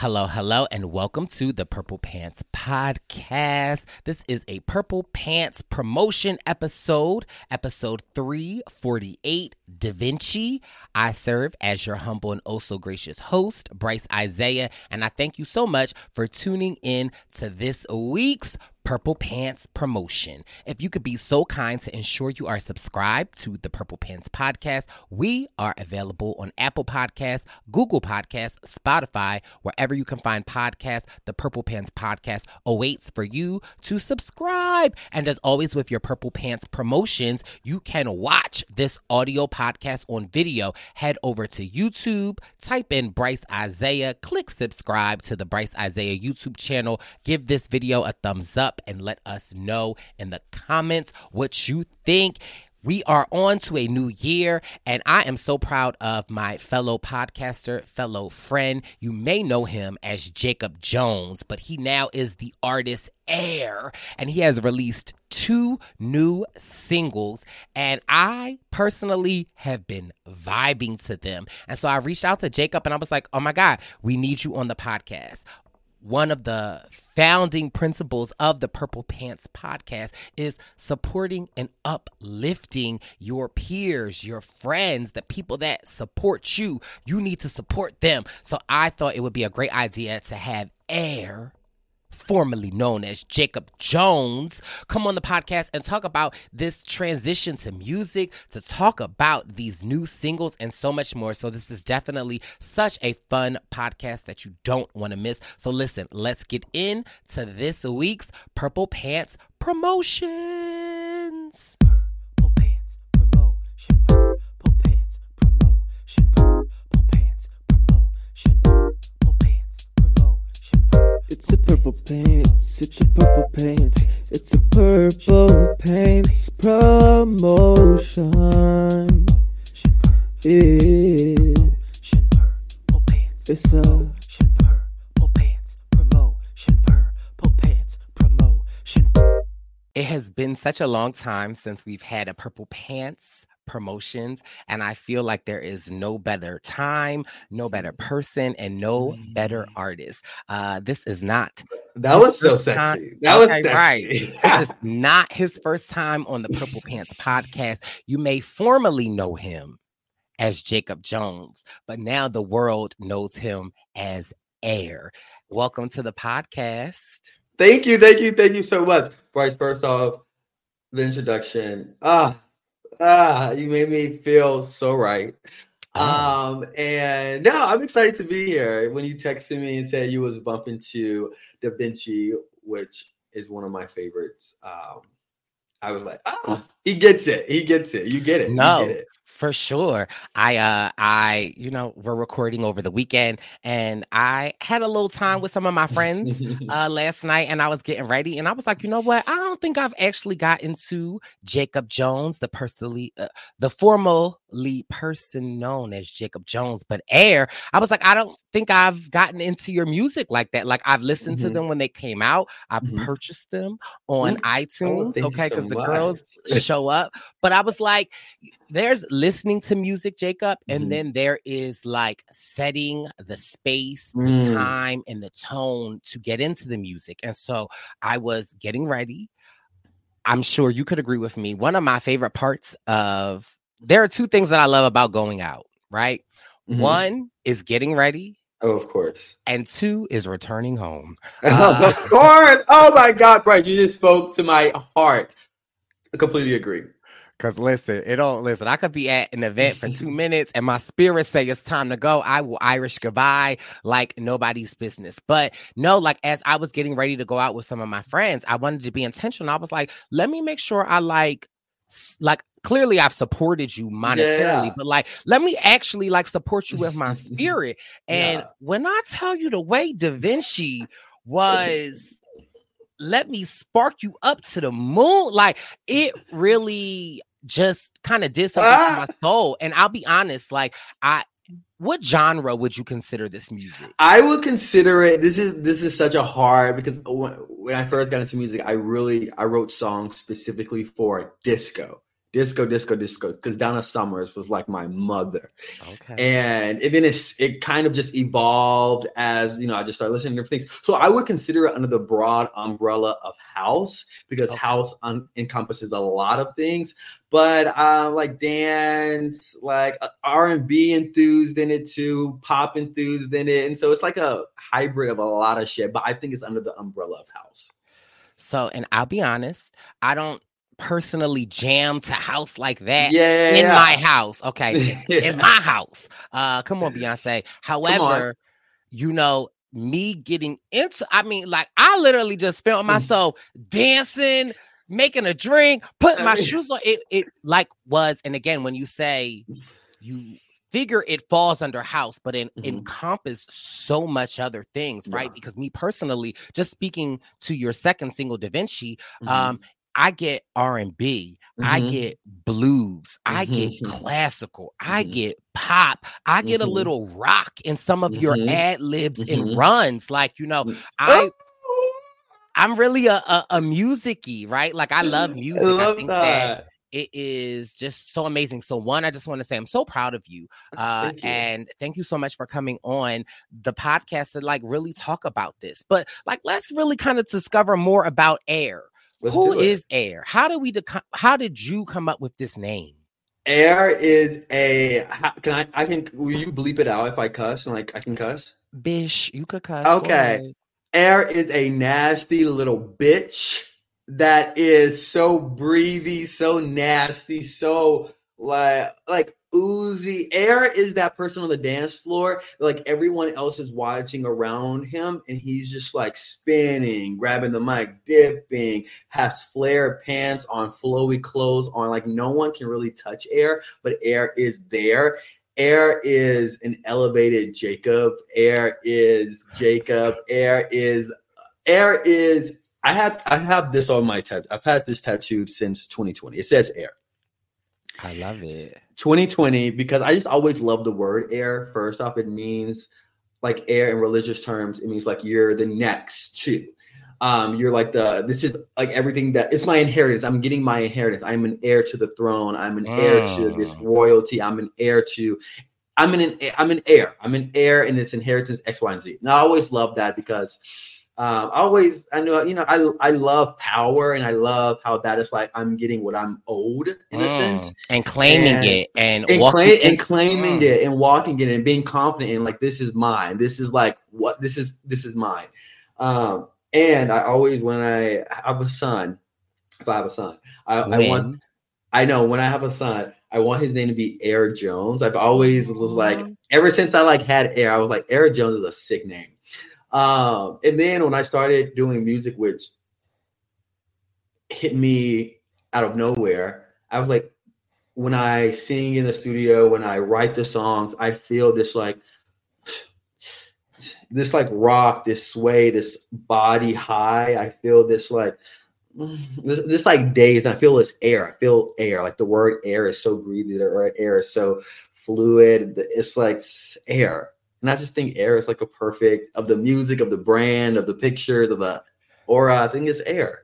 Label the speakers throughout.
Speaker 1: Hello, hello, and welcome to the Purple Pants Podcast. This is a Purple Pants promotion episode, episode 348, Da Vinci. I serve as your humble and oh so gracious host, Brice Izyah, and I thank you so much for tuning in to this week's Purple Pants promotion. If you could be so kind to ensure you are subscribed to the Purple Pants podcast, we are available on Apple Podcasts, Google Podcasts, Spotify, wherever you can find podcasts. The Purple Pants podcast awaits for you to subscribe. And as always, with your Purple Pants promotions, you can watch this audio podcast on video. Head over to YouTube, type in Brice Izyah, click subscribe to the Brice Izyah YouTube channel, give this video a thumbs up and let us know in the comments what you think. We are on to a new year, and I am so proud of my fellow podcaster, fellow friend. You may know him as Jacob Jones, but he now is the artist heir, and he has released two new singles. And I personally have been vibing to them. And so I reached out to Jacob and I was like, oh my God, we need you on the podcast one of the founding principles of the Purple Pants podcast is supporting and uplifting your peers, your friends, the people that support you. You need to support them. So I thought it would be a great idea to have Heir formerly known as Jacob Jones, come on the podcast and talk about this transition to music, to talk about these new singles and so much more. So, this is definitely such a fun podcast that you don't want to miss. So, listen, let's get into this week's Purple Pants promotions. Purple Pants promotion. Purple Pants promotion.
Speaker 2: It's a purple pants, it's a purple pants, it's a purple pants promotion. Yeah. It's a
Speaker 1: It has been such a long time since we've had a purple pants promotions. And I feel like there is no better time, no better person, and no better mm. artist. Uh, this is not
Speaker 3: That was so sexy. Time. That okay, was sexy.
Speaker 1: right. this is not his first time on the Purple Pants podcast. You may formally know him as Jacob Jones, but now the world knows him as Heir. Welcome to the podcast.
Speaker 3: Thank you, thank you, thank you so much, Brice. First off, the introduction. Ah, ah, you made me feel so right. Oh. Um, and no, I'm excited to be here. When you texted me and said you was bumping to Da Vinci, which is one of my favorites, um, I was like, oh, he gets it. He gets it. You get it.
Speaker 1: No,
Speaker 3: get it.
Speaker 1: For sure. I uh I you know we're recording over the weekend and I had a little time with some of my friends uh last night and I was getting ready and I was like, you know what? I don't think I've actually gotten to Jacob Jones, the personally uh, the formally person known as Jacob Jones, but Heir. I was like, I don't think I've gotten into your music like that. Like I've listened mm-hmm. to them when they came out. I've mm-hmm. purchased them on oh, iTunes, oh, okay, because so the much. girls show up. But I was like, there's listening to music, Jacob, and mm-hmm. then there is like setting the space, the mm. time, and the tone to get into the music. And so I was getting ready. I'm sure you could agree with me. One of my favorite parts of there are two things that I love about going out, right? Mm-hmm. One is getting ready
Speaker 3: Oh, of course.
Speaker 1: And two is returning home.
Speaker 3: Uh, of course. Oh my God, Bright, you just spoke to my heart. I completely agree.
Speaker 1: Cause listen, it don't listen. I could be at an event for two minutes and my spirit say it's time to go. I will Irish goodbye like nobody's business. But no, like as I was getting ready to go out with some of my friends, I wanted to be intentional. I was like, let me make sure I like like clearly I've supported you monetarily, yeah. but like let me actually like support you with my spirit. And yeah. when I tell you the way Da Vinci was let me spark you up to the moon, like it really just kind of did something ah. to my soul. And I'll be honest, like I what genre would you consider this music?
Speaker 3: I would consider it. This is this is such a hard because when, when I first got into music, I really I wrote songs specifically for disco disco, disco, disco, because Donna Summers was like my mother. Okay. And, and then it's it kind of just evolved as you know, I just started listening to different things. So I would consider it under the broad umbrella of house because okay. house un- encompasses a lot of things. But uh, like dance, like uh, R and B enthused in it too, pop enthused in it, and so it's like a hybrid of a lot of shit. But I think it's under the umbrella of house.
Speaker 1: So, and I'll be honest, I don't personally jam to house like that
Speaker 3: yeah,
Speaker 1: in my house. Okay. yeah. In my house. Uh come on, Beyonce. However, you know, me getting into I mean, like I literally just felt mm. myself dancing, making a drink, putting my shoes on. It it like was, and again, when you say you figure it falls under house, but it mm-hmm. encompass so much other things, right? Yeah. Because me personally, just speaking to your second single, Da Vinci, mm-hmm. um, I get R and B, I mm-hmm. get blues, I get mm-hmm. classical, I mm-hmm. get pop, I get a little rock in some of your ad libs and runs. Like you know, I I'm really a a, a musicy, right? Like I love music. I, love I think that. that it is just so amazing. So, one, I just want to say I'm so proud of you. Uh, thank you. And thank you so much for coming on the podcast to like really talk about this. But like, let's really kind of discover more about Heir. Let's Who is Heir? How did we? how did you come up with this name?
Speaker 3: Heir is a. Can I? I can. Will you bleep it out if I cuss? And like I can cuss.
Speaker 1: Bish, you could cuss.
Speaker 3: Okay. Heir is a nasty little bitch that is so breathy, so nasty, so like like Uzi Heir is that person on the dance floor, like everyone else is watching around him, and he's just like spinning, grabbing the mic, dipping, has flare pants on, flowy clothes on. Like no one can really touch Heir, but Heir is there. Heir is an elevated Jacob. Heir is Jacob. Heir is Heir is. I have I have this on my tattoo. I've had this tattooed since 2020. It says Heir.
Speaker 1: I love it.
Speaker 3: 2020 because I just always love the word heir. First off, it means like heir in religious terms. It means like you're the next to. Um, you're like the this is like everything that it's my inheritance. I'm getting my inheritance. I'm an heir to the throne. I'm an mm. heir to this mm. royalty. I'm an heir to. I'm an I'm an heir. I'm an heir in this inheritance X, Y, and Z. Now I always love that because um, I always, I know, you know, I I love power and I love how that is like I'm getting what I'm owed in mm. a sense,
Speaker 1: and claiming and, it and
Speaker 3: and, claim, and claiming mm. it and walking it and being confident in like this is mine. This is like what this is. This is mine. Um, and I always, when I have a son, if I have a son, I, I want, I know when I have a son, I want his name to be Heir Jones. I've always was like, ever since I like had Heir, I was like, Heir Jones is a sick name. Um, and then when I started doing music, which hit me out of nowhere, I was like, when I sing in the studio, when I write the songs, I feel this like this like rock, this sway, this body high. I feel this like this, this like days, I feel this air. I feel air. Like the word air is so breathy. The air is so fluid. It's like air. And I just think air is like a perfect of the music, of the brand, of the pictures, of the aura. I think it's air.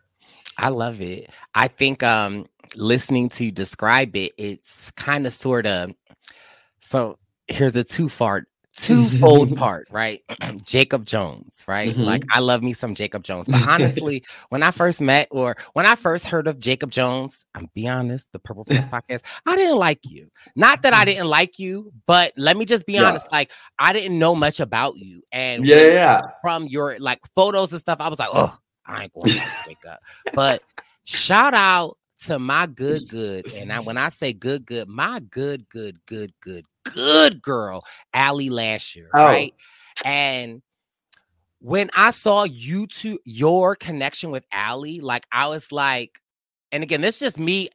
Speaker 1: I love it. I think um listening to you describe it, it's kind of sort of so here's a two fart twofold part, right? Jacob Jones, right? Mm-hmm. Like I love me some Jacob Jones. But honestly, when I first met or when I first heard of Jacob Jones, I'm be honest, the Purple Pants podcast, I didn't like you. Not that I mm. didn't like you, but let me just be yeah. honest, like I didn't know much about you. And
Speaker 3: yeah, yeah,
Speaker 1: from your like photos and stuff, I was like, oh, I ain't going to wake up. But shout out to my good good. And I, when I say good good, my good good good good good girl, Ali Lasher, oh. right? And when I saw you two, your connection with Ali, like I was like, and again, this is just me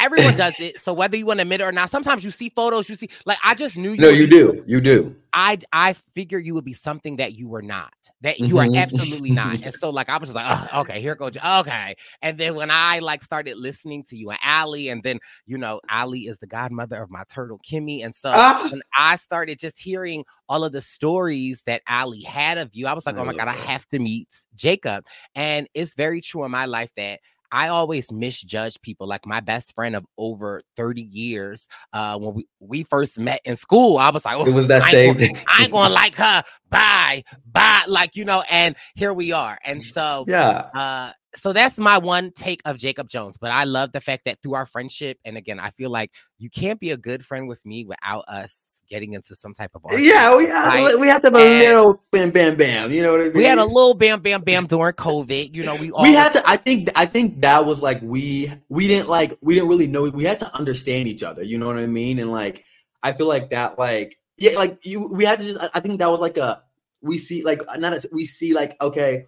Speaker 1: Everyone does it. So whether you want to admit it or not, sometimes you see photos, you see like I just knew you.
Speaker 3: No, you do. You do.
Speaker 1: I I figure you would be something that you were not. That you mm-hmm. are absolutely not. And so like I was just like, oh, okay, here goes. Okay. And then when I like started listening to you and Ali, and then you know, Ali is the godmother of my turtle Kimmy. And so ah. when I started just hearing all of the stories that Ali had of you, I was like, oh my God, I have to meet Jacob. And it's very true in my life that I always misjudge people. Like my best friend of over 30 years, uh, when we, we first met in school, I was like, oh,
Speaker 3: it was that I same
Speaker 1: thing. I ain't gonna like her. Bye, bye. Like, you know, and here we are. And so,
Speaker 3: yeah.
Speaker 1: Uh, so that's my one take of Jacob Jones. But I love the fact that through our friendship, and again, I feel like you can't be a good friend with me without us getting into some type of
Speaker 3: argument. Yeah, we have, right? we have to have a and little bam bam bam. You know what I mean?
Speaker 1: We had a little bam bam bam during COVID. You know, we all
Speaker 3: we had to. I think I think that was like we we didn't like we didn't really know. We had to understand each other. You know what I mean? And like I feel like that like yeah like you we had to just. I think that was like a we see like not as we see like okay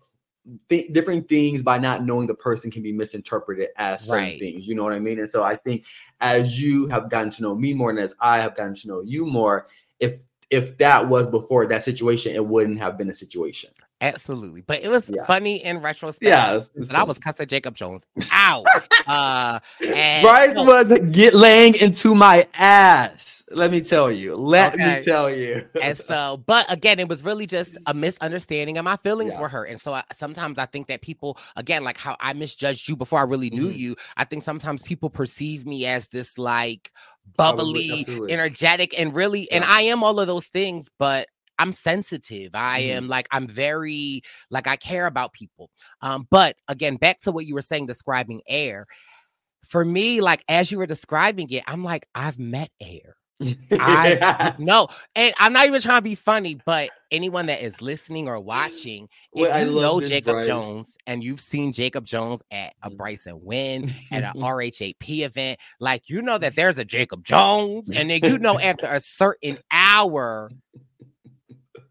Speaker 3: th- different things by not knowing the person can be misinterpreted as certain right. things. You know what I mean? And so I think as you have gotten to know me more and as I have gotten to know you more, if if that was before that situation, it wouldn't have been a situation.
Speaker 1: Absolutely. But it was yeah. funny in retrospect.
Speaker 3: Yeah.
Speaker 1: And I was cussing Jacob Jones out. uh
Speaker 3: and, Brice was get laying into my ass. Let me tell you. Let okay. me tell you.
Speaker 1: and so, but again, it was really just a misunderstanding, and my feelings yeah. were hurt. And so I, sometimes I think that people, again, like how I misjudged you before I really knew mm-hmm. you, I think sometimes people perceive me as this like bubbly, energetic, and really, yeah. and I am all of those things, but I'm sensitive. I mm-hmm. am like I'm very like I care about people. Um, but again, back to what you were saying, describing Heir. For me, like as you were describing it, I'm like I've met Heir. I no, and I'm not even trying to be funny, but anyone that is listening or watching, if well, you know Jacob Brice. Jones and you've seen Jacob Jones at a mm. Bryson Win at an RHAP event, like you know that there's a Jacob Jones, and then you know after a certain hour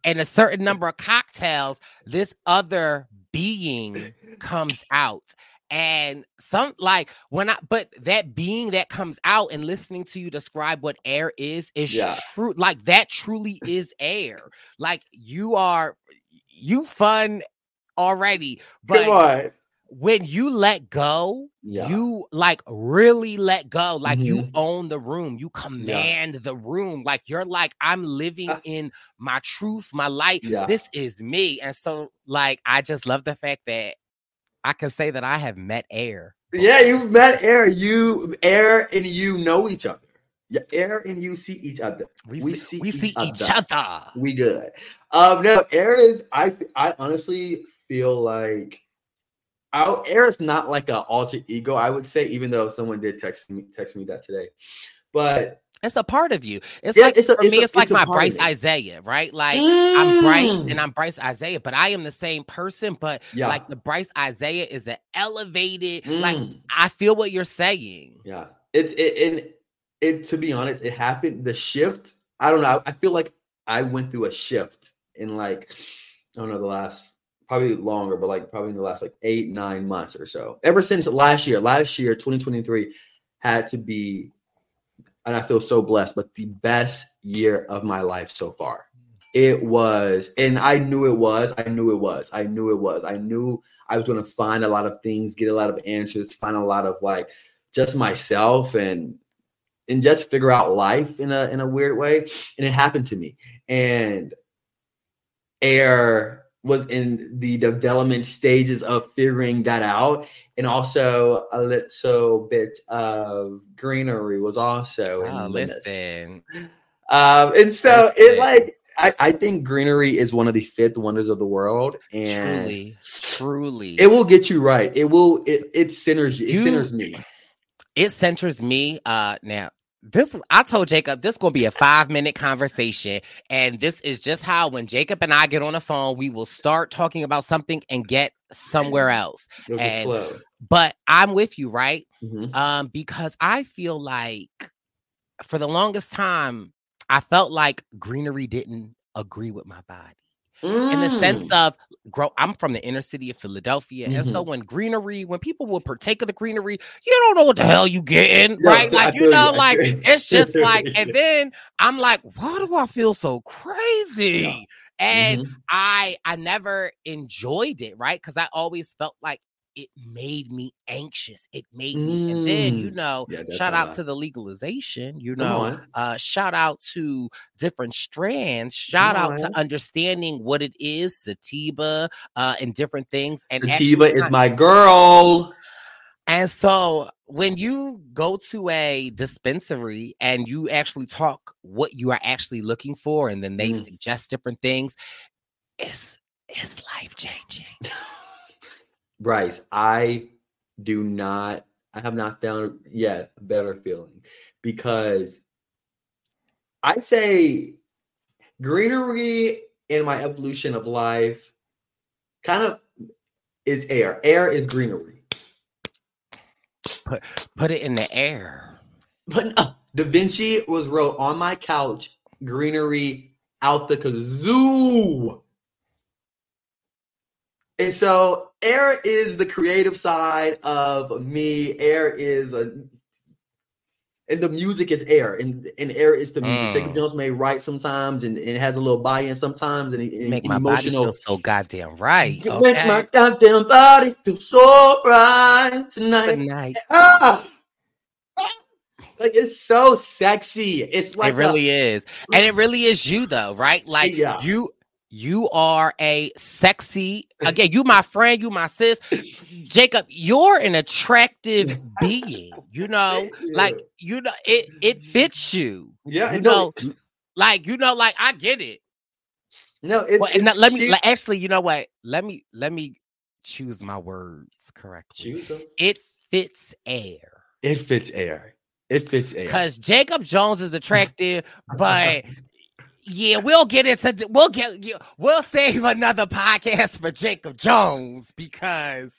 Speaker 1: and a certain number of cocktails, this other being comes out. And some like when I, but that being that comes out and listening to you describe what Heir is, is yeah. true. Like that truly is Heir. Like you are, you fun already, but when you let go, yeah. you like really let go, like mm-hmm. you own the room, you command yeah. the room, like you're like, I'm living uh, in my truth, my light. Yeah. This is me. And so, like, I just love the fact that I can say that I have met Heir.
Speaker 3: Yeah, you've met Heir. You Heir and you know each other. Yeah, Heir and you see each other.
Speaker 1: We, we see, we each see other. each other.
Speaker 3: We good. Um, no, Heir is I I honestly feel like our air is not like an alter ego, I would say, even though someone did text me text me that today. But
Speaker 1: it's a part of you. It's
Speaker 3: Yeah,
Speaker 1: like
Speaker 3: it's a-
Speaker 1: for
Speaker 3: it's
Speaker 1: me,
Speaker 3: a-
Speaker 1: it's like
Speaker 3: it's
Speaker 1: my
Speaker 3: Brice.
Speaker 1: Izyah, right? Like I'm Brice
Speaker 3: Mm.
Speaker 1: and I'm Brice Izyah, but I am the same person. But
Speaker 3: Yeah.
Speaker 1: like the Brice Izyah is an elevated. Like
Speaker 3: Mm.
Speaker 1: I feel what you're saying.
Speaker 3: Yeah, it's it and it. To be honest, it happened. The shift. I don't know. I feel like I went through a shift in like I don't know the last probably longer, but like probably in the last like eight nine months or so. Ever since last year, last year 2023 had to be, and I feel so blessed, but the best year of my life so far. It was, and I knew it was. I knew it was. I knew it was. I knew I was going to find a lot of things, get a lot of answers, find a lot of like just myself and and just figure out life in a in a weird way and it happened to me and Heir was in the development stages of figuring that out. And also a little bit of greenery was also in
Speaker 1: Oh, listen.
Speaker 3: um and so it like I, I think greenery is one of the fifth wonders of the world and
Speaker 1: Truly, truly.
Speaker 3: it will get you right. It will it it centers you it
Speaker 1: You-
Speaker 3: centers me.
Speaker 1: It centers me uh now this i told jacob this gonna be a five minute conversation and this is just how when jacob and i get on the phone we will start talking about something and get somewhere else. And- but i'm with you right?
Speaker 3: Mhm.
Speaker 1: um because i feel like for the longest time i felt like greenery didn't agree with my body in the sense
Speaker 3: Mm.
Speaker 1: of grow i'm from the inner city of philadelphia and so when greenery when people will partake of the greenery you don't know what the hell you getting
Speaker 3: Yeah,
Speaker 1: right? Like you know like it's just like and then i'm like why do i feel so crazy? And
Speaker 3: Mhm.
Speaker 1: i i never enjoyed it right? Because i always felt like it made me anxious it made me and then you
Speaker 3: Mm.
Speaker 1: know
Speaker 3: Yeah,
Speaker 1: shout out to the legalization you know uh shout out to different strands shout out to understanding what it is sativa uh and different things and
Speaker 3: Sativa
Speaker 1: actually
Speaker 3: is my girl.
Speaker 1: and so when you go to a dispensary and you actually talk what you are actually looking for and then they
Speaker 3: Mm.
Speaker 1: suggest different things it's it's life changing
Speaker 3: Brice, I do not, I have not found yet a better feeling because I say greenery in my evolution of life kind of is Heir. Heir is greenery.
Speaker 1: put it in the air
Speaker 3: But no, Da Vinci was wrote on my couch, greenery out the kazoo. And so Heir is the creative side of me. Heir is a and the music is Heir, and, and Heir is the music. Jacob
Speaker 1: Mm.
Speaker 3: Jones may write sometimes, and, and it has a little buy-in sometimes, and, and,
Speaker 1: make
Speaker 3: and
Speaker 1: my body
Speaker 3: emotional.
Speaker 1: feel so goddamn right
Speaker 3: You Make my goddamn body feel so right tonight.
Speaker 1: tonight
Speaker 3: Ah! Like it's so sexy. It's like
Speaker 1: it really is and it really is you though right like
Speaker 3: Yeah.
Speaker 1: you you are a sexy again you my friend you my sis. Jacob you're an attractive being you know? Like you know it it fits you
Speaker 3: yeah,
Speaker 1: you
Speaker 3: no,
Speaker 1: know? Like you know like i get it.
Speaker 3: No, it's,
Speaker 1: well,
Speaker 3: it's
Speaker 1: let me like, actually you know what? Let me let me choose my words correctly.
Speaker 3: Choose them.
Speaker 1: it fits Heir.
Speaker 3: It fits Heir. It fits Heir.
Speaker 1: because Jacob Jones is attractive, but yeah, we'll get into we'll get we'll save another podcast for Jacob Jones because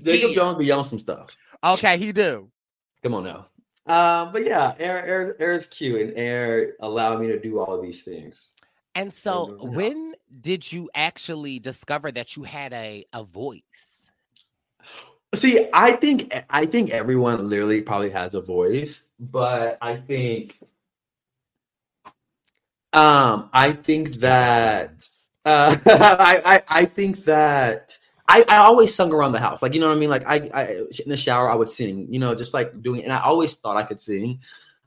Speaker 3: Jacob
Speaker 1: yeah.
Speaker 3: Jones be on some stuff.
Speaker 1: okay, he do.
Speaker 3: Come on now. Um, but yeah, Heir, Heir, Heir is cute, and Heir allowed me to do all these things.
Speaker 1: And so, when did you actually discover that you had a a voice?
Speaker 3: See, I think I think everyone literally probably has a voice, but I think um I think that uh I, I I think that I, I always sung around the house. Like you know what I mean? Like I, I in the shower I would sing, you know, just like doing and I always thought I could sing.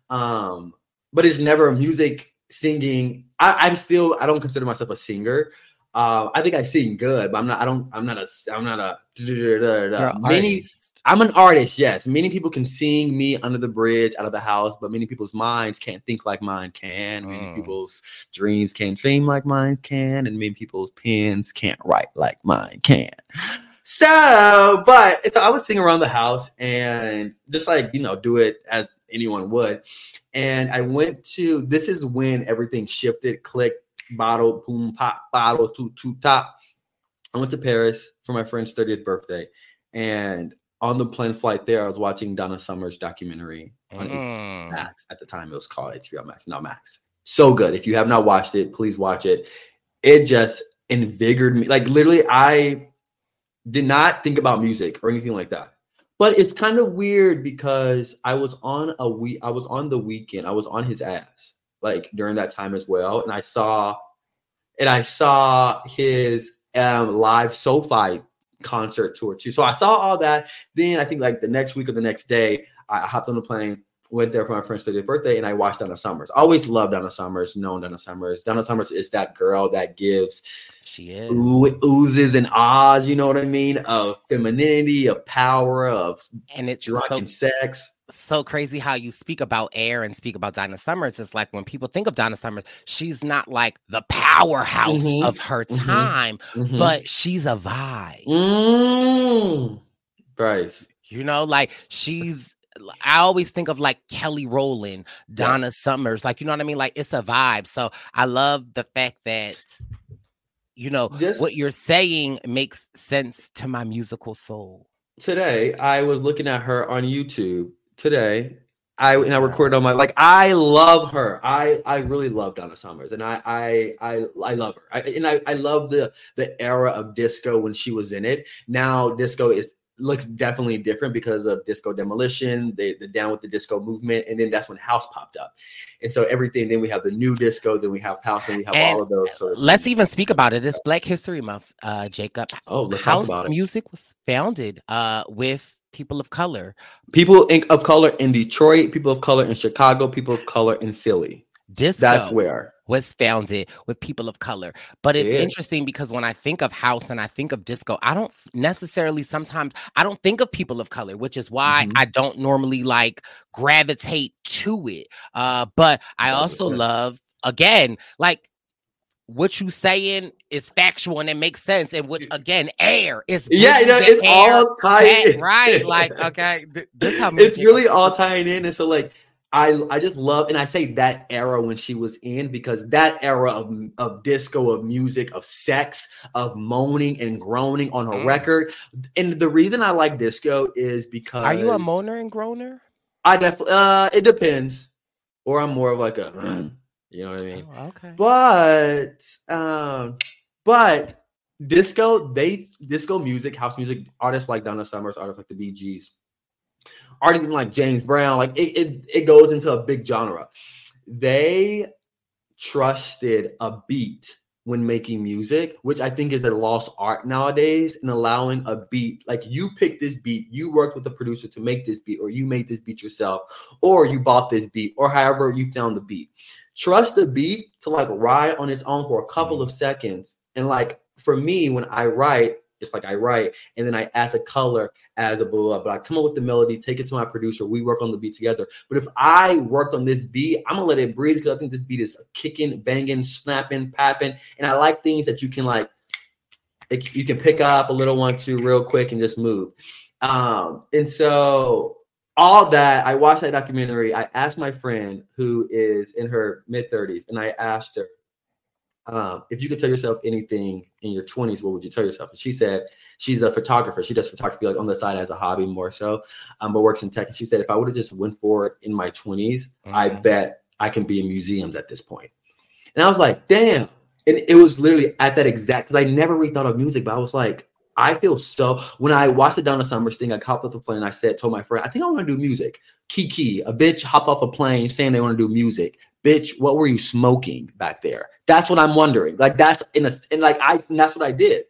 Speaker 3: Um, but it's never music singing. I, I'm still I don't consider myself a singer. Uh, I think I sing good, but I'm not. I don't. I'm not a. I'm not a. Many. I'm an artist, yes. Many people can sing me under the bridge out of the house, but many people's minds can't think like mine can. Many
Speaker 1: Mm.
Speaker 3: people's dreams can't dream like mine can, and many people's pens can't write like mine can. So, but so I would sing around the house and just like you know, do it as anyone would. And I went to this is when everything shifted, click, bottle, boom, pop, bottle, toot, toot, top. I went to Paris for my friend's 30th birthday. And on the plane flight there, I was watching Donna Summer's documentary on HBO
Speaker 1: Mm.
Speaker 3: Max. At the time, it was called HBO Max, not Max. So good. If you have not watched it, please watch it. It just invigorated me. Like literally, I did not think about music or anything like that. But it's kind of weird because I was on a week. I was on the Weeknd. I was on his ass like during that time as well, and I saw, and I saw his um live SoFi concert tour too. So I saw all that. Then I think like the next week or the next day, I hopped on the plane, went there for my friend's 30th birthday, and I watched Donna Summers. I always loved Donna Summers, known Donna Summers. Donna Summers is that girl that gives
Speaker 1: She is.
Speaker 3: oo- oozes and ahs, you know what I mean? Of femininity, of power, of
Speaker 1: And it's so
Speaker 3: drunken sex.
Speaker 1: So crazy how you speak about Heir and speak about Donna Summers. It's like when people think of Donna Summers, she's not like the powerhouse
Speaker 3: Mhm.
Speaker 1: of her
Speaker 3: Mhm.
Speaker 1: time,
Speaker 3: Mhm.
Speaker 1: but she's a vibe.
Speaker 3: Mm. Brice.
Speaker 1: You know, like she's I always think of like Kelly Rowland, Donna Summers, like you know what I mean? Like it's a vibe. So I love the fact that you know
Speaker 3: Just-
Speaker 1: what you're saying makes sense to my musical soul.
Speaker 3: today I was looking at her on YouTube today. I and I recorded on my like I love her. I I really love Donna Summers and I I I, I love her. I, and I I love the the era of disco when she was in it. Now disco is looks definitely different because of disco demolition, the, the down with the disco movement, and then that's when house popped up. And so everything, then we have the new disco, then we have house, and we have
Speaker 1: And
Speaker 3: all of those. Sort of
Speaker 1: Let's even speak about it. It's Black History Month, uh, Jacob.
Speaker 3: oh,
Speaker 1: House music was founded uh, with people of color.
Speaker 3: People in, of color in Detroit, people of color in Chicago, people of color in Philly.
Speaker 1: Disco
Speaker 3: That's where.
Speaker 1: was founded with people of color. But it's
Speaker 3: Yeah.
Speaker 1: interesting because when I think of house and I think of disco, I don't necessarily sometimes I don't think of people of color, which is why
Speaker 3: Mhm.
Speaker 1: I don't normally like gravitate to it. Uh, but I also love again, like what you saying is factual and it makes sense. And which again, Heir is
Speaker 3: Yeah, you know,
Speaker 1: the
Speaker 3: it's all tied
Speaker 1: back,
Speaker 3: in.
Speaker 1: right. Like, okay, th- this how
Speaker 3: it's
Speaker 1: music-
Speaker 3: really all tying in. And so like I I just love and I say that era when she was in because that era of, of disco, of music, of sex, of moaning and groaning on a
Speaker 1: Mm.
Speaker 3: record. And the reason I like disco is because
Speaker 1: Are you a moaner and groaner?
Speaker 3: I definitely uh it depends. Or I'm more of like a you know what I mean?
Speaker 1: Oh, okay.
Speaker 3: but um but disco they disco music house music artists like donna summers artists like the gees artists even like james brown like it, it it goes into a big genre they trusted a beat when making music which i think is a lost art nowadays in allowing a beat like you picked this beat you worked with the producer to make this beat or you made this beat yourself or you bought this beat or however you found the beat trust the beat to like ride on its own for a couple of seconds. And like for me, when I write, it's like I write and then I add the color as a blah, blah, but I come up with the melody, take it to my producer, we work on the beat together. But if I worked on this beat, I'm gonna let it breathe because I think this beat is kicking, banging, snapping, papping. And I like things that you can like it- you can pick up a little one two real quick and just move. Um, and so all that I watched that documentary. I asked my friend who is in her mid 30s, and I asked her um, if you could tell yourself anything in your 20s, what would you tell yourself? And she said she's a photographer. She does photography like on the side as a hobby more so, um, but works in tech. And she said if I would have just went for it in my 20s, I
Speaker 1: Mhm.
Speaker 3: bet I can be in museums at this point. And I was like, damn. And it was literally at that exact because I never really thought of music, but I was like, I feel so when I watched it down the Donna Summers thing, I hopped off the plane. I said, told my friend, I think I want to do music. Kiki, a bitch hopped off a plane saying they want to do music. Bitch, what were you smoking back there? That's what I'm wondering. Like that's in a and like I and that's what I did.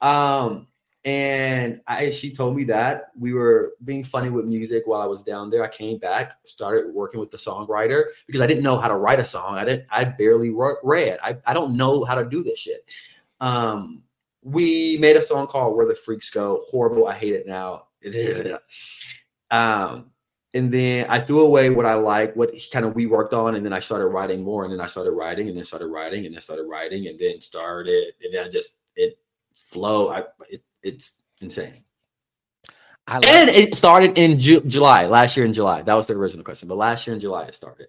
Speaker 3: Um and I she told me that we were being funny with music while I was down there. I came back, started working with the songwriter because I didn't know how to write a song. I didn't I barely read. I, I don't know how to do this shit. Um we made a song called Where the Freaks Go. Horrible. I hate it now. um, and then I threw away what I like, what kind of we worked on, and then I started writing more, and then I started writing, and then started writing, and then started writing, and then started, and then I just it flow. I it, it's insane. and it started in Ju- July last year in July. That was the original question, but last year in July it started.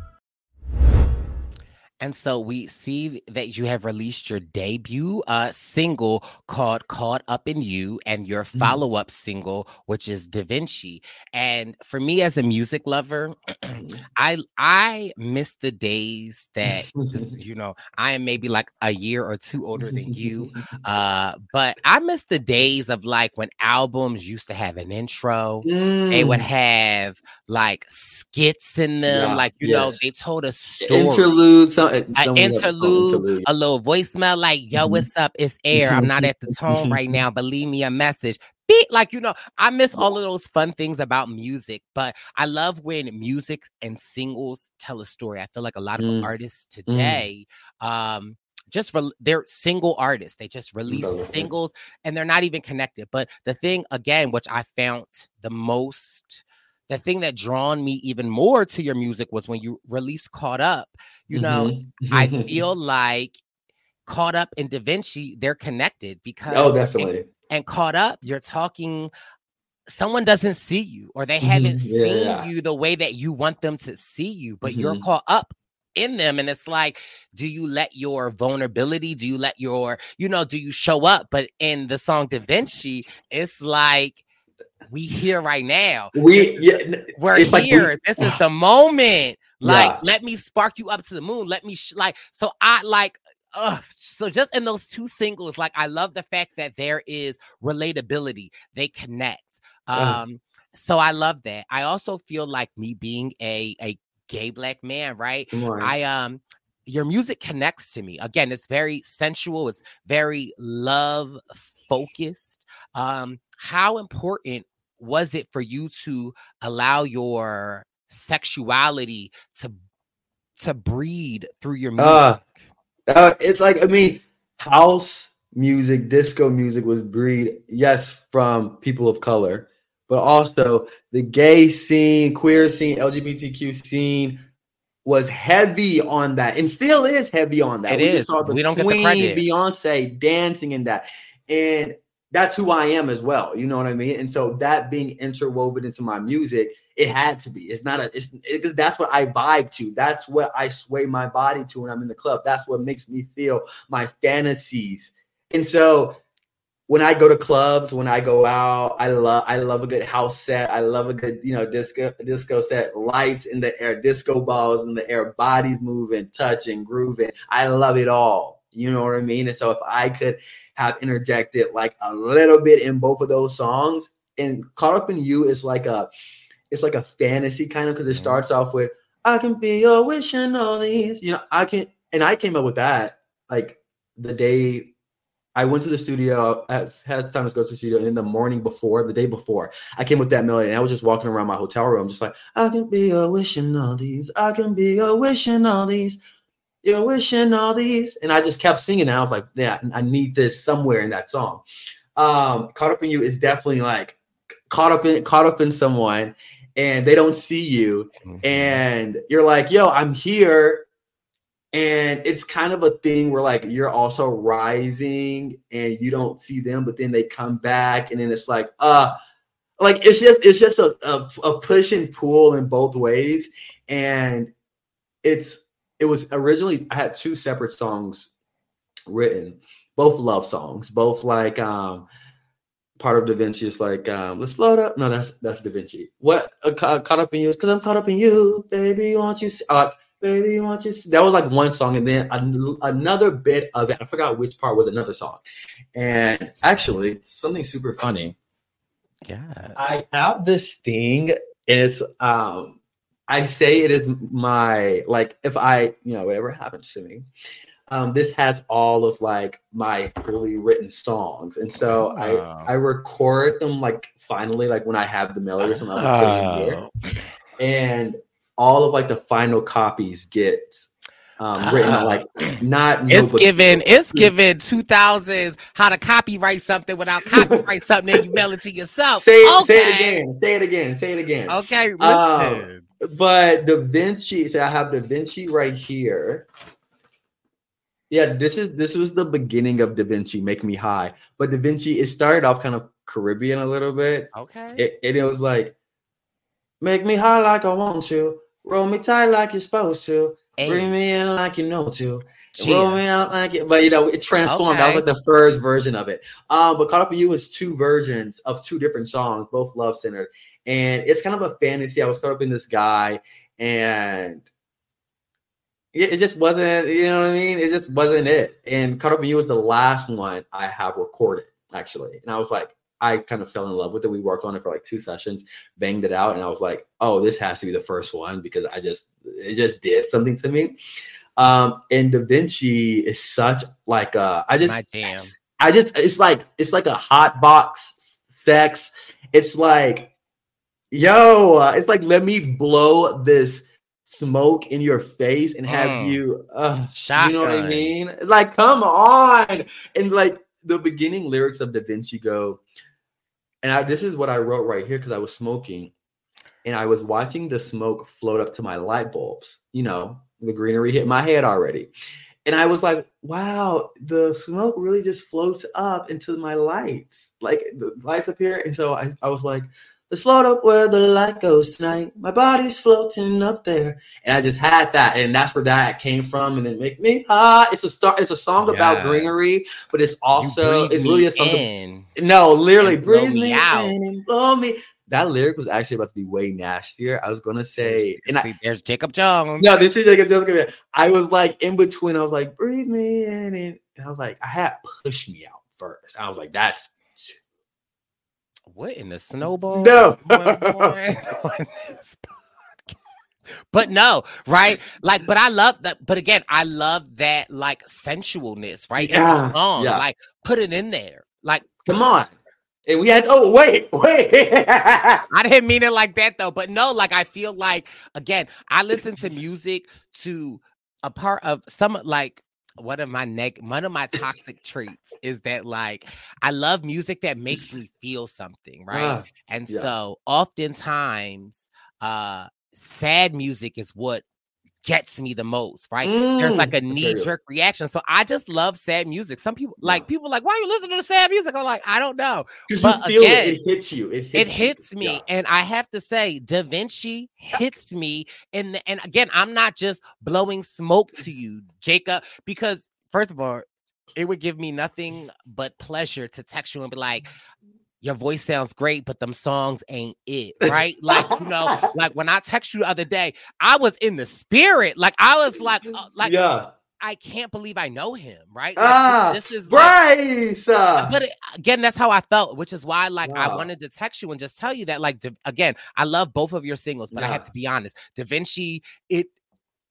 Speaker 1: And so we see that you have released your debut uh, single called Caught Up in You and your mm-hmm. follow up single, which is Da Vinci. And for me as a music lover. I I miss the days that, you know, I am maybe like a year or two older than you. Uh, but I miss the days of like when albums used to have an intro, mm. they would mm. have like skits in them. Yeah, like, you yes. know, they told a story.
Speaker 3: Interlude, some,
Speaker 1: an interlude, interlude, a little voicemail like, yo, mm-hmm. what's up? It's Heir. I'm not at the tone right now, but leave me a message. Beat, like, you know, I miss all of those fun things about music, but I love when music and singles tell a story. I feel like a lot of mm. artists mm. today, mm. um, just for they're single artists. They just release singles and they're not even connected. But the thing again, which I found the most the thing that drawn me even more to your music was when you released Caught Up. You know, mm-hmm. I feel like Caught Up and Da Vinci, they're connected because
Speaker 3: oh, definitely.
Speaker 1: And, and Caught Up, you're talking someone doesn't see you or they haven't mm-hmm. yeah, seen yeah. you the way that you want them to see you, but mm-hmm. you're caught up in them and it's like do you let your vulnerability do you let your you know do you show up but in the song da vinci it's like we here right now.
Speaker 3: We yeah,
Speaker 1: we're here. Like we, this is the moment. Like, yeah. let me spark you up to the moon. Let me sh- like. So I like. Uh, so just in those two singles, like I love the fact that there is relatability. They connect. Um, so I love that. I also feel like me being a a gay black man, right? I um your music connects to me. Again, it's very sensual, it's very love focused. Um, how important was it for you to allow your sexuality to to breed through your music? Uh,
Speaker 3: uh, it's like I mean, house music, disco music was breed yes from people of color, but also the gay scene, queer scene, LGBTQ scene was heavy on that, and still is heavy on that.
Speaker 1: It we is. Just saw the we don't Queen,
Speaker 3: Beyonce dancing in that, and that's who I am as well. You know what I mean? And so that being interwoven into my music, it had to be. It's not a. It's it, that's what I vibe to. That's what I sway my body to when I'm in the club. That's what makes me feel my fantasies. And so when I go to clubs, when I go out, I love I love a good house set. I love a good you know disco disco set, lights in the air, disco balls in the air, bodies moving, touching, grooving. I love it all. You know what I mean? And so if I could have interjected like a little bit in both of those songs. And Caught Up in You is like a it's like a fantasy kind of because it mm-hmm. starts off with I can be your wish and all these. You know, I can and I came up with that like the day I went to the studio, I had time to go to the studio, and in the morning before, the day before, I came with that melody, and I was just walking around my hotel room, just like, I can be your wish and all these, I can be your wish and all these you're wishing all these. And I just kept singing. And I was like, yeah, I need this somewhere in that song. Um, Caught Up in You is definitely like caught up in caught up in someone and they don't see you. Mm-hmm. And you're like, yo, I'm here. And it's kind of a thing where like you're also rising and you don't see them, but then they come back, and then it's like, uh, like it's just it's just a, a, a push and pull in both ways. And it's it was originally I had two separate songs written, both love songs, both like um part of Da Vinci is like um let's load up. No, that's that's Da Vinci. What uh, caught up in you? Because I'm caught up in you, baby. Want you? Uh, baby, want you? That was like one song, and then an- another bit of it. I forgot which part was another song. And actually, something super funny.
Speaker 1: Yeah.
Speaker 3: I have this thing, and it's um I say it is my like if I, you know, whatever happens to me. Um, this has all of like my fully written songs, and so I I record them like finally like when I have the melody or something, in here, and all of like the final copies get um, written on like not
Speaker 1: It's given. It's given two thousands how to copyright something without copyright something and you mail it to yourself.
Speaker 3: Say it, say it again. Say it again. Say it again.
Speaker 1: Okay,
Speaker 3: Um, but Da Vinci, so I have Da Vinci right here. Yeah, this is this was the beginning of Da Vinci, Make Me High. But Da Vinci, it started off kind of Caribbean a little bit.
Speaker 1: Okay.
Speaker 3: It, and it was like, Make me high like I want to, roll me tight like you're supposed to, bring me in like you know to. and Roll me out like it, but you know, it transformed. That was like the first version of it. Um, but Caught Up with You was two versions of two different songs, both love centered. And it's kind of a fantasy. I was caught up in this guy, and it, it just wasn't, you know what I mean? It just wasn't it. And Caught Up with You was the last one I have recorded, actually. And I was like, I kind of fell in love with it. We worked on it for like two sessions, banged it out, and I was like, oh, this has to be the first one because I just it just did something to me. Um, and Da Vinci is such like uh I just. I just it's like it's like a hot box sex. It's like, yo, uh, it's like let me blow this smoke in your face and have
Speaker 1: Mm.
Speaker 3: you uh you know what I mean? Like, come on. And like the beginning lyrics of Da Vinci go, and I, this is what I wrote right here because I was smoking and I was watching the smoke float up to my light bulbs. You know, the greenery hit my head already. And I was like, wow, the smoke really just floats up into my lights. Like the lights up here. And so I, I was like, let's float up where the light goes tonight. My body's floating up there. And I just had that. And that's where that came from. And then make me ah. It's a star, it's a song about greenery, but it's also it's really a song.
Speaker 1: in
Speaker 3: No, literally,
Speaker 1: blow
Speaker 3: breathe
Speaker 1: me out.
Speaker 3: and blow me. That lyric was actually about to be way nastier. I was gonna say, and I,
Speaker 1: there's Jacob Jones.
Speaker 3: no, this is like a I was like in between. I was like, breathe me in, and, and I was like, I had push me out first. I was like, that's
Speaker 1: What in the snowball?
Speaker 3: No.
Speaker 1: going on on this podcast? But no, right? Like, but I love that. But again, I love that like sensualness, right?
Speaker 3: Yeah,
Speaker 1: song.
Speaker 3: yeah.
Speaker 1: Like, put it in there. Like,
Speaker 3: come on. And we had oh wait, wait.
Speaker 1: I didn't mean it like that though. But no, like I feel like again, I listen to music to a part of some like one of my neg one of my toxic traits is that like I love music that makes me feel something, right?
Speaker 3: Ah,
Speaker 1: and
Speaker 3: yeah.
Speaker 1: so oftentimes uh sad music is what gets me the most, right? There's
Speaker 3: Mm,
Speaker 1: like a knee jerk reaction. So I just love sad music. Some people like people like, why are you listening to sad music? I'm like, I don't know.
Speaker 3: 'Cause
Speaker 1: But
Speaker 3: you feel
Speaker 1: again,
Speaker 3: it. It hits you. It hits,
Speaker 1: it hits me
Speaker 3: Yeah.
Speaker 1: and i have to say da vinci hits me and and again i'm not just blowing smoke to you jacob because first of all it would give me nothing but pleasure to text you and be like your voice sounds great, but them songs ain't it, right? Like, you know, like when I text you the other day, I was in the spirit. Like, I was like, uh, like,
Speaker 3: yeah.
Speaker 1: I can't believe I know him, right? Like,
Speaker 3: Ah,
Speaker 1: this, this is like,
Speaker 3: Brice. uh,
Speaker 1: but it- again, that's how I felt, which is why, like, I wanted to text you and just tell you that, like, Da- again, I love both of your singles, but I have to be honest, Da Vinci, it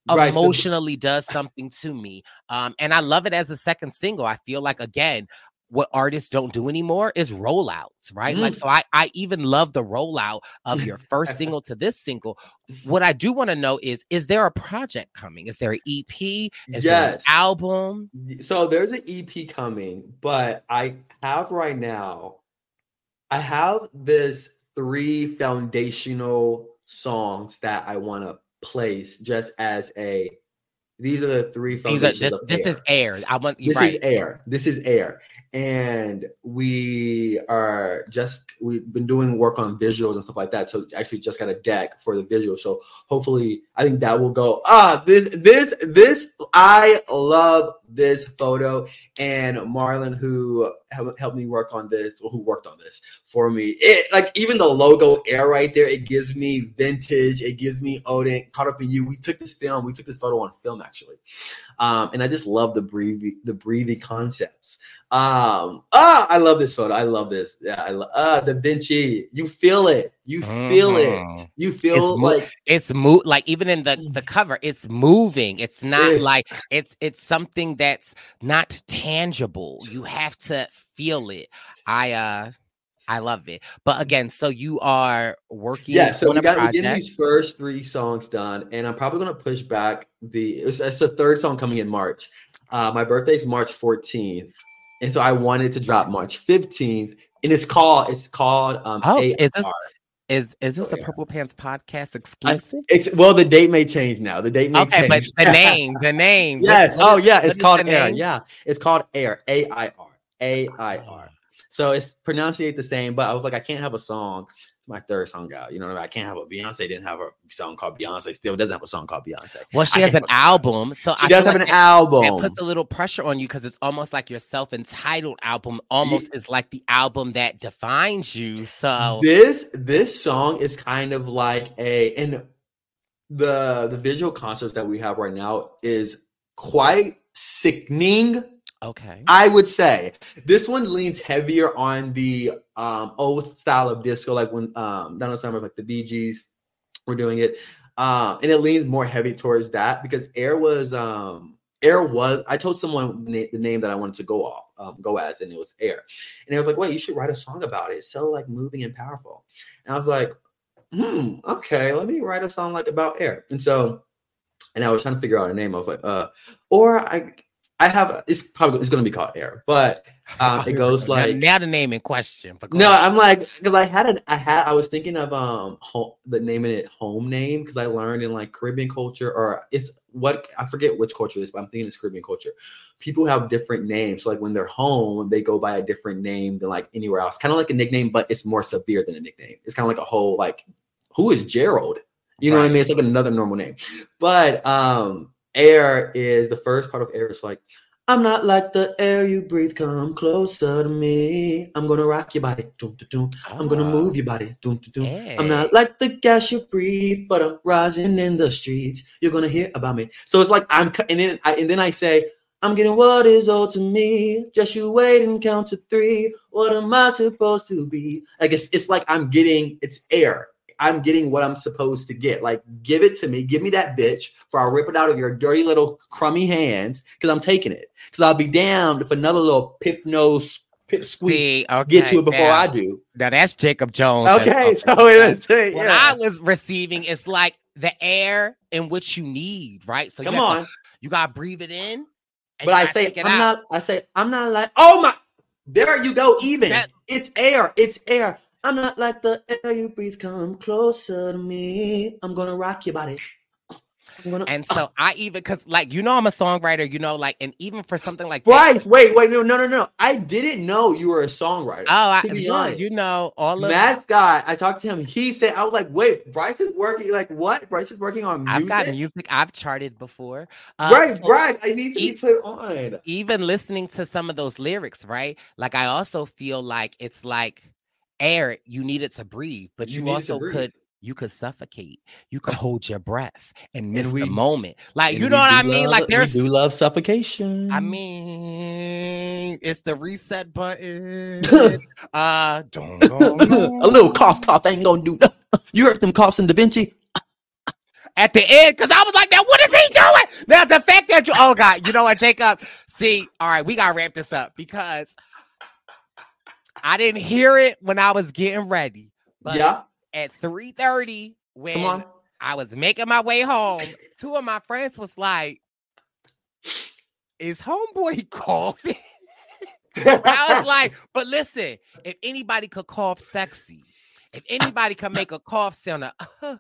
Speaker 3: Brice, the-
Speaker 1: emotionally does something to me, um, and I love it as a second single. I feel like again. What artists don't do anymore is rollouts, right? Like,
Speaker 3: Mm.
Speaker 1: so I, I even love the rollout of your first single to this single. What I do want to know is, is there a project coming? Is there an EP? Is there an
Speaker 3: Yes.
Speaker 1: album?
Speaker 3: So there's an EP coming, but I have right now, I have this three foundational songs that I want to place just as a. These are the three
Speaker 1: These are,
Speaker 3: foundations
Speaker 1: this,
Speaker 3: of
Speaker 1: this is
Speaker 3: Heir.
Speaker 1: Heir. I want
Speaker 3: This
Speaker 1: right.
Speaker 3: is Heir. This is Heir, and we are just we've been doing work on visuals and stuff like that. So actually, just got a deck for the visual. So hopefully, I think that will go. Ah, this this this I love this photo and Marlon who helped me work on this or who worked on this for me. It like even the logo Heir right there, it gives me vintage. It gives me Odin caught up in you. We took this film, we took this photo on film actually, um, and I just love the breathy the breathy concepts. Um, ah, I love this photo. I love this. Yeah, I love uh Da Vinci. You feel it. You feel
Speaker 1: Mhm.
Speaker 3: it. You feel
Speaker 1: it's mo-
Speaker 3: like
Speaker 1: it's mo- like even in the the cover it's moving it's not
Speaker 3: Yes.
Speaker 1: like it's it's something that's not tangible you have to feel it i uh i love it but again so you are working
Speaker 3: yeah. So we got we're getting these first three songs done, and I'm probably gonna push back the. It's, it's the third song coming in March. Uh, my birthday's March 14th, and so I wanted to drop March 15th, and it's called it's called um.
Speaker 1: oh is this is is this
Speaker 3: Oh,
Speaker 1: a
Speaker 3: yeah.
Speaker 1: purple pants podcast exclusive
Speaker 3: It's well, the date may change now. The date may
Speaker 1: okay but
Speaker 3: change.
Speaker 1: the name the name
Speaker 3: yes.
Speaker 1: what
Speaker 3: oh yeah, it's called Air.
Speaker 1: name?
Speaker 3: Yeah, it's called Air. A I R. A I R. So it's pronunciate the same, but I was like, I can't have a song. My third song out. You know what I mean? I can't have a Beyonce didn't have a song called Beyonce. Still doesn't have a song called Beyonce.
Speaker 1: well she
Speaker 3: I
Speaker 1: has an
Speaker 3: have a song.
Speaker 1: album so
Speaker 3: She
Speaker 1: I
Speaker 3: does have
Speaker 1: like
Speaker 3: an
Speaker 1: that-
Speaker 3: album.
Speaker 1: That puts a little pressure on you because it's almost like your self-entitled album almost is like the album that defines you. So
Speaker 3: this this song is kind of like a and the the visual concept that we have right now is quite sickening
Speaker 1: okay.
Speaker 3: i would say this one leans heavier on the um old style of disco like when um Donna Summer like the Gees were doing it. Um and it leans more heavy towards that because air was um air was i told someone the name that i wanted to go off um, go as and it was air. And it was like wait you should write a song about it. It's so like moving and powerful. And i was like hmm okay let me write a song like about air. And so and i was trying to figure out a name. I was like uh or i i have it's probably it's going to be called air but um it goes like
Speaker 1: now, the name in question. but
Speaker 3: no,
Speaker 1: ahead.
Speaker 3: I'm like because I had an I had I was thinking of um home, the naming it home name because I learned in like Caribbean culture or it's what I forget which culture it is, but I'm thinking it's Caribbean culture. People have different names. So like when they're home, they go by a different name than like anywhere else. Kind of like a nickname, but it's more severe than a nickname. It's kind of like a whole like who is Gerald? You know what I mean? It's like another normal name. But um air is the first part of air is like I'm not like the air you breathe. Come closer to me. I'm gonna rock your body. Doom, doom, doom. I'm gonna
Speaker 1: Ah.
Speaker 3: move your body. Doom, doom, doom.
Speaker 1: Hey.
Speaker 3: I'm not like the gas you breathe, but I'm rising in the streets. You're gonna hear about me. So it's like I'm, and then I, and then I say, I'm getting what is owed to me. Just you wait and count to three. What am I supposed to be? Like it's, it's like I'm getting it's air. I'm getting what I'm supposed to get. Like, give it to me. Give me that bitch, for I'll rip it out of your dirty little crummy hands. Because I'm taking it. Because I'll be damned if another little pip nose, pip squeak
Speaker 1: See, okay,
Speaker 3: get to it before
Speaker 1: now,
Speaker 3: I do.
Speaker 1: Now that's Jacob Jones.
Speaker 3: Okay, so it is.
Speaker 1: What
Speaker 3: Yeah.
Speaker 1: I was receiving is like the air in which you need, right? So
Speaker 3: Come
Speaker 1: you
Speaker 3: on.
Speaker 1: to- you gotta breathe it in.
Speaker 3: But I say I'm
Speaker 1: out.
Speaker 3: not. I say I'm not like. Oh my! There you go. Even
Speaker 1: That-
Speaker 3: it's air. It's air. I'm not like the air you breathe. Come closer to me. I'm gonna rock your body. I'm gonna.
Speaker 1: And so I even because like you know I'm a songwriter, you know, like and even for something like that,
Speaker 3: Brice, wait, wait, no, no, no, no. I didn't know you were a songwriter.
Speaker 1: oh, I,
Speaker 3: to be
Speaker 1: you,
Speaker 3: honest.
Speaker 1: you know all of
Speaker 3: Matt Scott, I talked to him. He said, I was like, wait, Brice is working. Like, what? Brice is working on music.
Speaker 1: I've got music I've charted before. Uh,
Speaker 3: Brice,
Speaker 1: so
Speaker 3: Brice, I need to
Speaker 1: e-
Speaker 3: be put on.
Speaker 1: even listening to some of those lyrics, right? Like I also feel like it's like air you needed to breathe, but
Speaker 3: You
Speaker 1: you, also could you could suffocate, you could hold your breath and miss
Speaker 3: we-
Speaker 1: the moment. Like you know what I mean?
Speaker 3: love-
Speaker 1: Like there's
Speaker 3: do love suffocation.
Speaker 1: I mean, it's the reset button. uh, dun, dun, dun.
Speaker 3: a little cough, cough ain't gonna do nothing. You heard them coughs in Da Vinci?
Speaker 1: at the end, because I was like, now what is he doing? Now the fact that you, oh God, you know what, Jacob? See, all right, we gotta wrap this up because I didn't hear it when I was getting ready. But
Speaker 3: yeah,
Speaker 1: at 3:30, when. I was making my way home, two of my friends was like, Is homeboy coughing? I was like, but listen, if anybody could cough sexy, if anybody can make a cough sound, uh,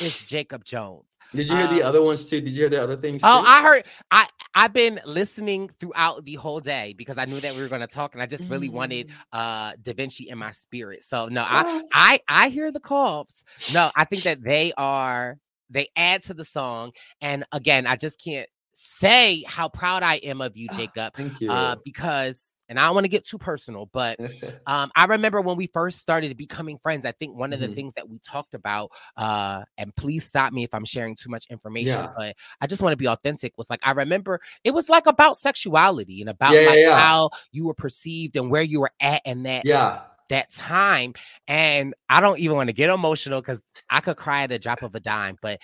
Speaker 1: it's Jacob Jones.
Speaker 3: Did you hear the
Speaker 1: um,
Speaker 3: other ones too? Did you hear the other things?
Speaker 1: Oh,
Speaker 3: too?
Speaker 1: I heard. I I've been listening throughout the whole day because I knew that we were going to talk, and I just really wanted
Speaker 3: Mm.
Speaker 1: uh Da Vinci in my spirit. So no, I I I hear the coughs. No, I think that they are they add to the song, and again, I just can't say how proud I am of you, Jacob,
Speaker 3: Thank you.
Speaker 1: uh, because and I don't want to get too personal, but um, I remember when we first started becoming friends. I think one of the
Speaker 3: Mhm.
Speaker 1: things that we talked about, uh, and please stop me if I'm sharing too much information,
Speaker 3: Yeah.
Speaker 1: but I just want to be authentic. Was like I remember it was like about sexuality and about
Speaker 3: Yeah,
Speaker 1: like
Speaker 3: yeah.
Speaker 1: how you were perceived and where you were at in that
Speaker 3: Yeah.
Speaker 1: that time. And I don't even want to get emotional because I could cry at a drop of a dime. But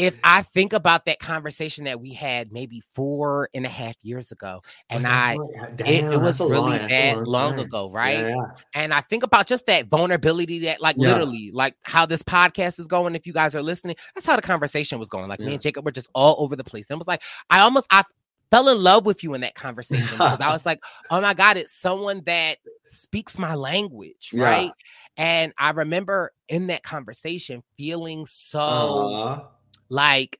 Speaker 1: if I think about that conversation that we had maybe four and a half years ago, and I it, it was really that long ago, right?
Speaker 3: Yeah, yeah.
Speaker 1: And I think about just that vulnerability that, like,
Speaker 3: Yeah.
Speaker 1: literally, like how this podcast is going. If you guys are listening, that's how the conversation was going. Like, me and Jacob were just all over the place. And it was like, I almost, I fell in love with you in that conversation because I was like, oh my God, it's someone that speaks my language, right? And I remember in that conversation feeling so
Speaker 3: Aw.
Speaker 1: Like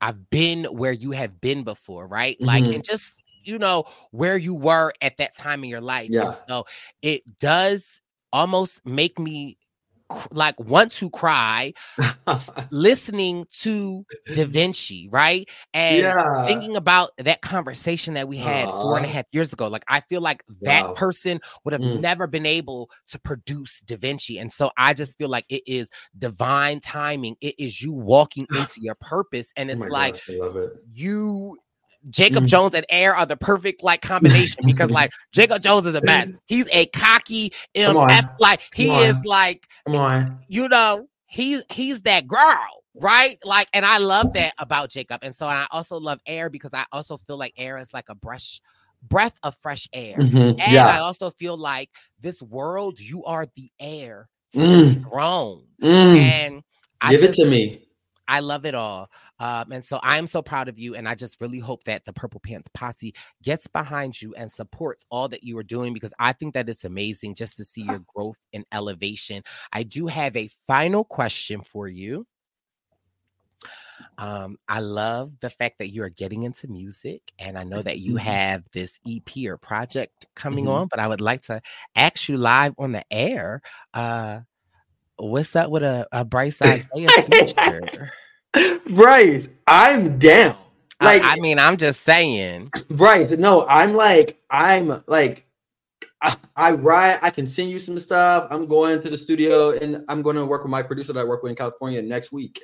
Speaker 1: I've been where you have been before, right? Like,
Speaker 3: Mhm.
Speaker 1: and just you know where you were at that time in your life.
Speaker 3: Yeah.
Speaker 1: And so it does almost make me like want to cry listening to Da Vinci, right? And
Speaker 3: yeah.
Speaker 1: thinking about that conversation that we had four and a half years ago, like I feel like that
Speaker 3: Wow.
Speaker 1: person would have
Speaker 3: Mm.
Speaker 1: never been able to produce Da Vinci. And so I just feel like it is divine timing. It is you walking into your purpose. And
Speaker 3: Oh
Speaker 1: it's
Speaker 3: my
Speaker 1: like
Speaker 3: gosh, it.
Speaker 1: you Jacob
Speaker 3: Mhm.
Speaker 1: Jones and Heir are the perfect like combination because like Jacob Jones is the best. He's a cocky MF, like he is like
Speaker 3: Come on.
Speaker 1: you know, he's he's that girl, right? Like, and I love that about Jacob. And so I also love air because I also feel like air is like a brush breath of fresh air.
Speaker 3: Mhm.
Speaker 1: And I also feel like this world, you are the air to
Speaker 3: Mm.
Speaker 1: grown.
Speaker 3: Mm.
Speaker 1: And I
Speaker 3: Give it to me.
Speaker 1: I love it all. Um, and so I'm so proud of you. And I just really hope that the Purple Pants Posse gets behind you and supports all that you are doing because I think that it's amazing just to see your growth and elevation. I do have a final question for you. Um, I love the fact that you are getting into music, and I know that you
Speaker 3: Mhm.
Speaker 1: have this EP or project coming
Speaker 3: Mhm.
Speaker 1: on, but I would like to ask you live on the air. Uh, what's up with a, a Brice Izyah feature?
Speaker 3: Brice, I'm down. Like
Speaker 1: I, I mean, I'm just saying.
Speaker 3: Brice, no, I'm like, I'm like, I, I write, I can send you some stuff. I'm going to the studio and I'm going to work with my producer that I work with in California next week.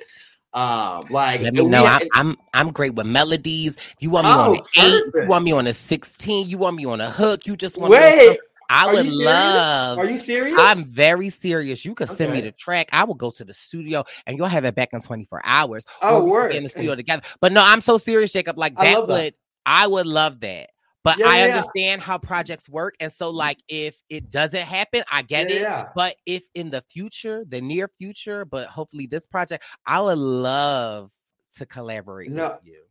Speaker 3: Um, like,
Speaker 1: Let me know. I'm, I'm I'm great with melodies. You want me on
Speaker 3: Oh,
Speaker 1: an eight? You want me on a sixteen? You want me on a hook? You just want me
Speaker 3: wait,
Speaker 1: some- I
Speaker 3: are
Speaker 1: would love.
Speaker 3: Are you serious?
Speaker 1: I'm very serious. You could send me the track. I will go to the studio and you'll have it back in 24 hours.
Speaker 3: Oh,
Speaker 1: or we could
Speaker 3: word.
Speaker 1: be in the studio together. But no, I'm so serious, Jacob. Like
Speaker 3: I
Speaker 1: that
Speaker 3: that.
Speaker 1: would I would love that. But
Speaker 3: Yeah,
Speaker 1: I
Speaker 3: yeah,
Speaker 1: understand how projects work. And so, like, if it doesn't happen, I get
Speaker 3: Yeah,
Speaker 1: it.
Speaker 3: yeah.
Speaker 1: But if in the future, the near future, but hopefully this project, I would love to collaborate
Speaker 3: No.
Speaker 1: with you.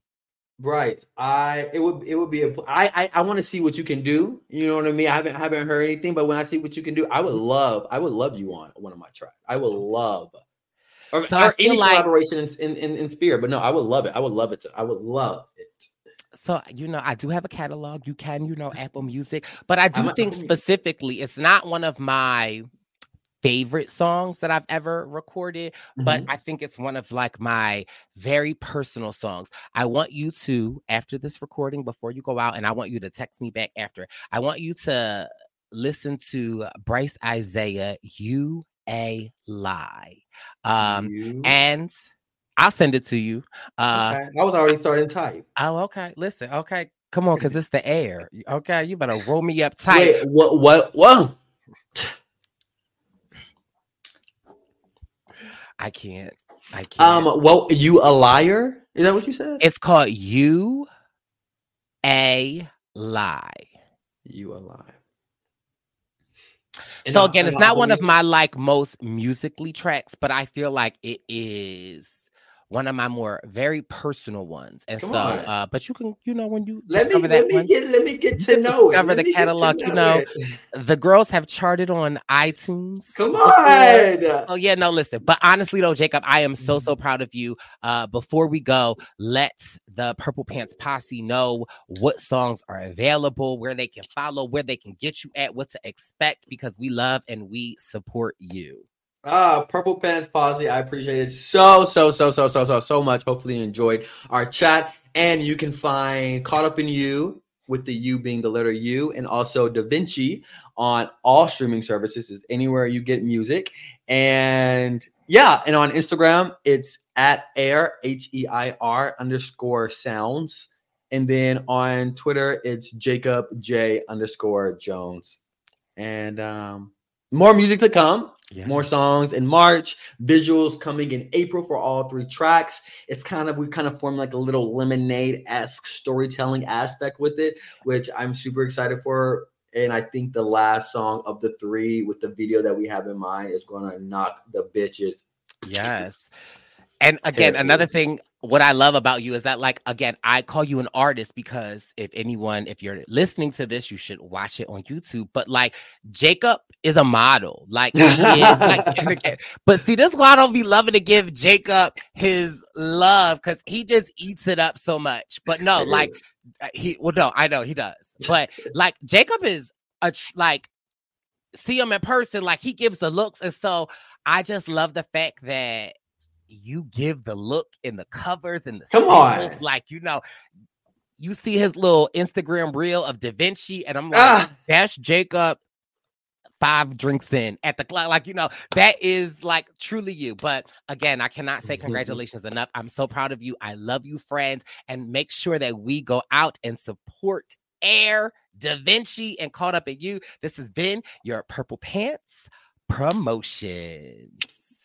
Speaker 3: Right. I it would it would be a I I, I want to see what you can do. You know what I mean? I haven't haven't heard anything, but when I see what you can do, I would love I would love you on one of my tracks. I would love or,
Speaker 1: So
Speaker 3: or any
Speaker 1: like-
Speaker 3: collaboration in, in in in spirit. But no, I would love it. I would love it. To, I would love it.
Speaker 1: So, you know, I do have a catalog. You can, you know, Apple Music, but I do
Speaker 3: I'm
Speaker 1: think
Speaker 3: a-
Speaker 1: specifically it's not one of my favorite songs that I've ever recorded, but
Speaker 3: Mhm.
Speaker 1: I think it's one of like my very personal songs. I want you to, after this recording, before you go out, and I want you to text me back after, I want you to listen to Brice Izyah, You a Lie. Um,
Speaker 3: You-
Speaker 1: and I'll send it to you. Uh,
Speaker 3: okay. I was already starting to type.
Speaker 1: Oh, okay. Listen, okay. Come on, because it's the air. Okay, you better roll me up tight.
Speaker 3: Wait, what what what?
Speaker 1: I can't. I can't.
Speaker 3: Um, well, you a liar? Is that what you said?
Speaker 1: it's called You a Lie.
Speaker 3: You a liar.
Speaker 1: So again, it's not one of my like most musically tracks, but I feel like it is one of my more very personal ones. And
Speaker 3: Come
Speaker 1: so, uh, but you can, you know, when you
Speaker 3: Let me let me
Speaker 1: one,
Speaker 3: get let me get to know it.
Speaker 1: discover the
Speaker 3: me get to
Speaker 1: catalog, you know.
Speaker 3: it.
Speaker 1: the girls have charted on iTunes.
Speaker 3: Come
Speaker 1: before.
Speaker 3: on.
Speaker 1: Oh yeah, no, listen. But honestly though, Jacob, I am
Speaker 3: Mm-hmm.
Speaker 1: so so proud of you. Uh before we go, let the Purple Pants Posse know what songs are available, where they can follow, where they can get you at, what to expect, because we love and we support you.
Speaker 3: Ah, Purple Pants Posse. I appreciate it so, so, so, so, so, so, so much. Hopefully you enjoyed our chat. And you can find Caught Up in You with the U being the letter U, and also Da Vinci on all streaming services, is anywhere you get music. And yeah, and on Instagram, it's at heir, H E I R underscore sounds. And then on Twitter, it's Jacob J underscore Jones. And um, more music to come. Yeah. More songs in March, visuals coming in April for all three tracks. It's kind of we kind of form like a little lemonade esque storytelling aspect with it, which I'm super excited for. And I think the last song of the three with the video that we have in mind is going to knock the bitches.
Speaker 1: Yes. And again, another thing what I love about you is that, like, again, I call you an artist because if anyone, if you're listening to this, you should watch it on YouTube. But like, Jacob is a model, like, is, like but see, this is why I don't be loving to give Jacob his love because he just eats it up so much. But no, like, uh, he, well, no, I know he does, but like, Jacob is a like, see him in person, like, he gives the looks, and so I just love the fact that you give the look in the covers and the
Speaker 3: come on,
Speaker 1: like you know, you see his little Instagram reel of Da Vinci, and I'm like, ah. that's Jacob five drinks in at the club. Like, you know, that is like truly you. But again, I cannot say congratulations enough. I'm so proud of you. I love you, friends. And make sure that we go out and support Air, Da Vinci, and Caught Up in You. This has been your Purple Pants promotions.